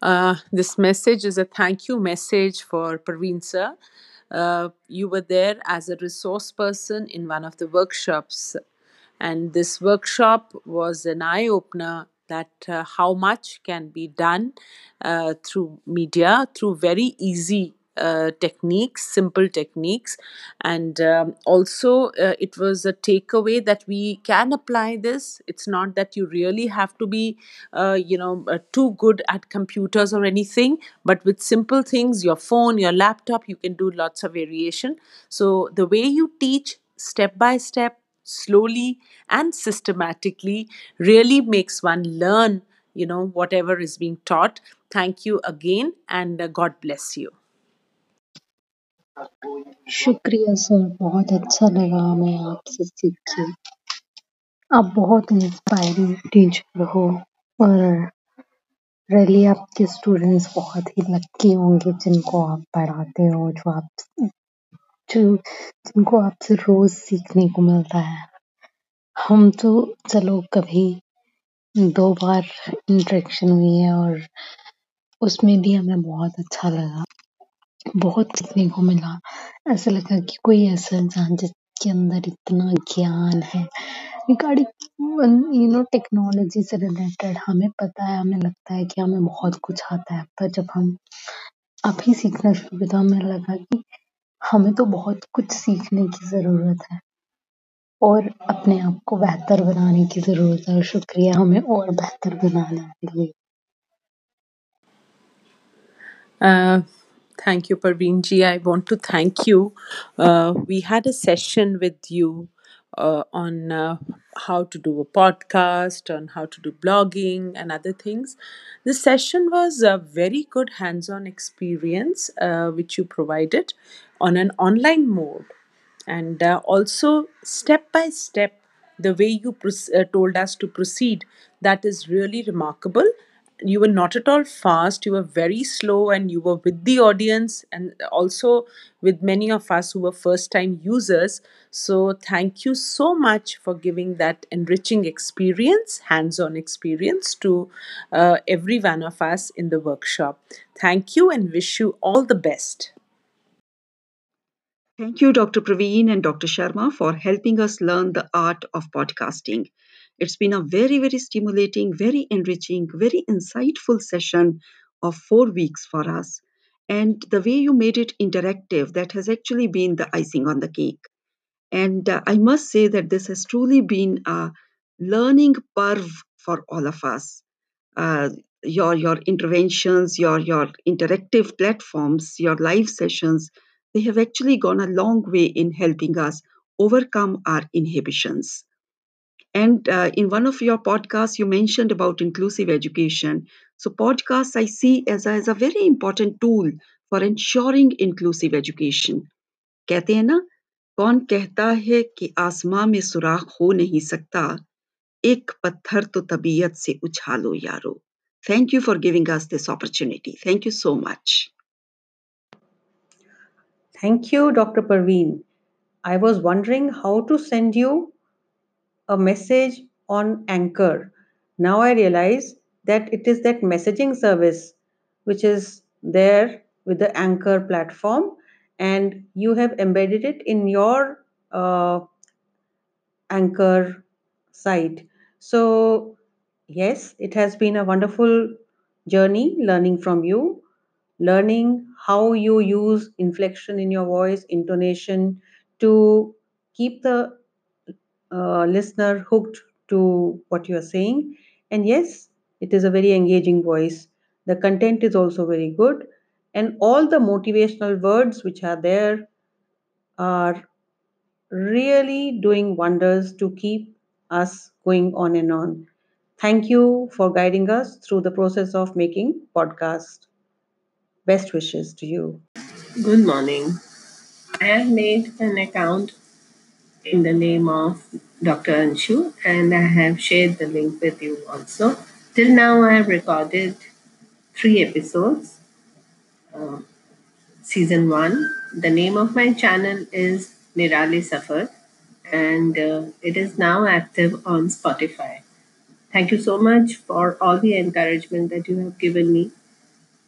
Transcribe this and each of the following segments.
Uh, this message is a thank you message for Parveen sir. Uh, you were there as a resource person in one of the workshops, and this workshop was an eye opener that uh, how much can be done uh, through media through very easy uh, techniques, simple techniques, and um, also uh, it was a takeaway that we can apply this. It's not that you really have to be, uh, you know, uh, too good at computers or anything, but with simple things, your phone, your laptop, you can do lots of variation. So the way you teach step by step slowly and systematically really makes one learn you know whatever is being taught thank you again and uh, god bless you शुक्रिया sir, बहुत अच्छा लगा हमें आपसे सीख के आप बहुत इंस्पायरिंग टीचर हो और रियली आपके स्टूडेंट्स बहुत ही लकी होंगे जिनको आप पढ़ाते हो, जो आप जो जिनको आपसे रोज सीखने को मिलता है। हम तो चलो कभी दो बार इंटरेक्शन हुई है और उसमें भी हमें बहुत अच्छा लगा। बहुत सीखने को मिला। ऐसा लगा कि कोई ऐसा इंसान जिसके अंदर इतना ज्ञान है। रिगार्डिंग यू नो टेक्नोलॉजी से रिलेटेड हमें पता है, हमें लगता है कि हमें बहुत कुछ आता है। पर जब हम अभी सीखना शुरू किया तो हमें लगा कि हमें तो बहुत कुछ सीखने की ज़रूरत है। और अपने आप को बेहतर बनाने की ज़रूरत है और शुक्रिया, हमें और बेहतर बनाने के लिए। Thank you, Parveen ji. I want to thank you. Uh, we had a session with you uh, on uh, how to do a podcast, on how to do blogging, and other things. The session was a very good hands on experience uh, which you provided on an online mode and uh, also step by step the way you uh, told us to proceed that is really remarkable you were not at all fast you were very slow and you were with the audience and also with many of us who were first time users so thank you so much for giving that enriching experience hands on experience to uh, every one of us in the workshop thank you and wish you all the best Thank you, Dr. Praveen and Dr. Sharma, for helping us learn the art of podcasting. It's been a very, very stimulating, very enriching, very insightful session of four weeks for us. And the way you made it interactive, that has actually been the icing on the cake. And uh, I must say that this has truly been a learning curve for all of us. Uh, your your interventions, your your interactive platforms, your live sessions, they have actually gone a long way in helping us overcome our inhibitions. And uh, in one of your podcasts, you mentioned about inclusive education. So, podcasts I see as a, as a very important tool for ensuring inclusive education. कहते हैं ना कौन कहता है कि आसमां में सुराख हो नहीं सकता एक पत्थर तो तबीयत से उछालो यारो Thank you for giving us this opportunity. Thank you so much. Thank you, Dr. Parveen. I was wondering how to send you a message on Anchor. Now I realize that it is that messaging service which is there with the Anchor platform, and you have embedded it in your uh, Anchor site. So, yes, it has been a wonderful journey learning from you, learning how you use inflection in your voice, intonation to keep the uh, listener hooked to what you are saying. And yes, it is a very engaging voice. The content is also very good. And all the motivational words which are there are really doing wonders to keep us going on and on. Thank you for guiding us through the process of making podcast. Best wishes to you. Good morning. I have made an account in the name of Dr. Anshu and I have shared the link with you also. Till now, I have recorded three episodes. Uh, season one. The name of my channel is Nirali Safar and uh, it is now active on Spotify. Thank you so much for all the encouragement that you have given me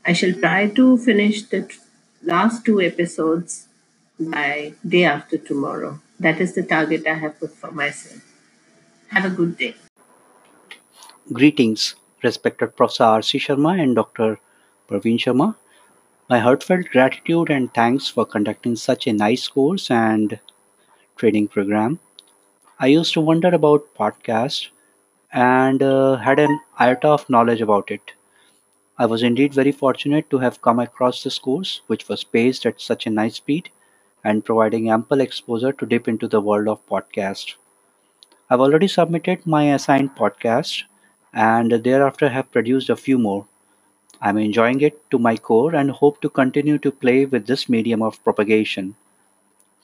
I shall try to finish the t- last two episodes by day after tomorrow. That is the target I have put for myself. Have a good day. Greetings, respected Professor R.C. Sharma and Dr. Praveen Sharma. My heartfelt gratitude and thanks for conducting such a nice course and training program. I used to wonder about podcast and uh, had an iota of knowledge about it. I was indeed very fortunate to have come across this course, which was paced at such a nice speed and providing ample exposure to dip into the world of podcast. I've already submitted my assigned podcast and thereafter have produced a few more. I'm enjoying it to my core and hope to continue to play with this medium of propagation.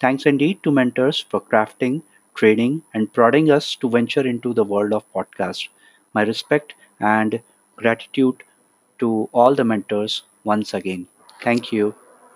Thanks indeed to mentors for crafting, training, and prodding us to venture into the world of podcast. My respect and gratitude to all the mentors once again. Thank you.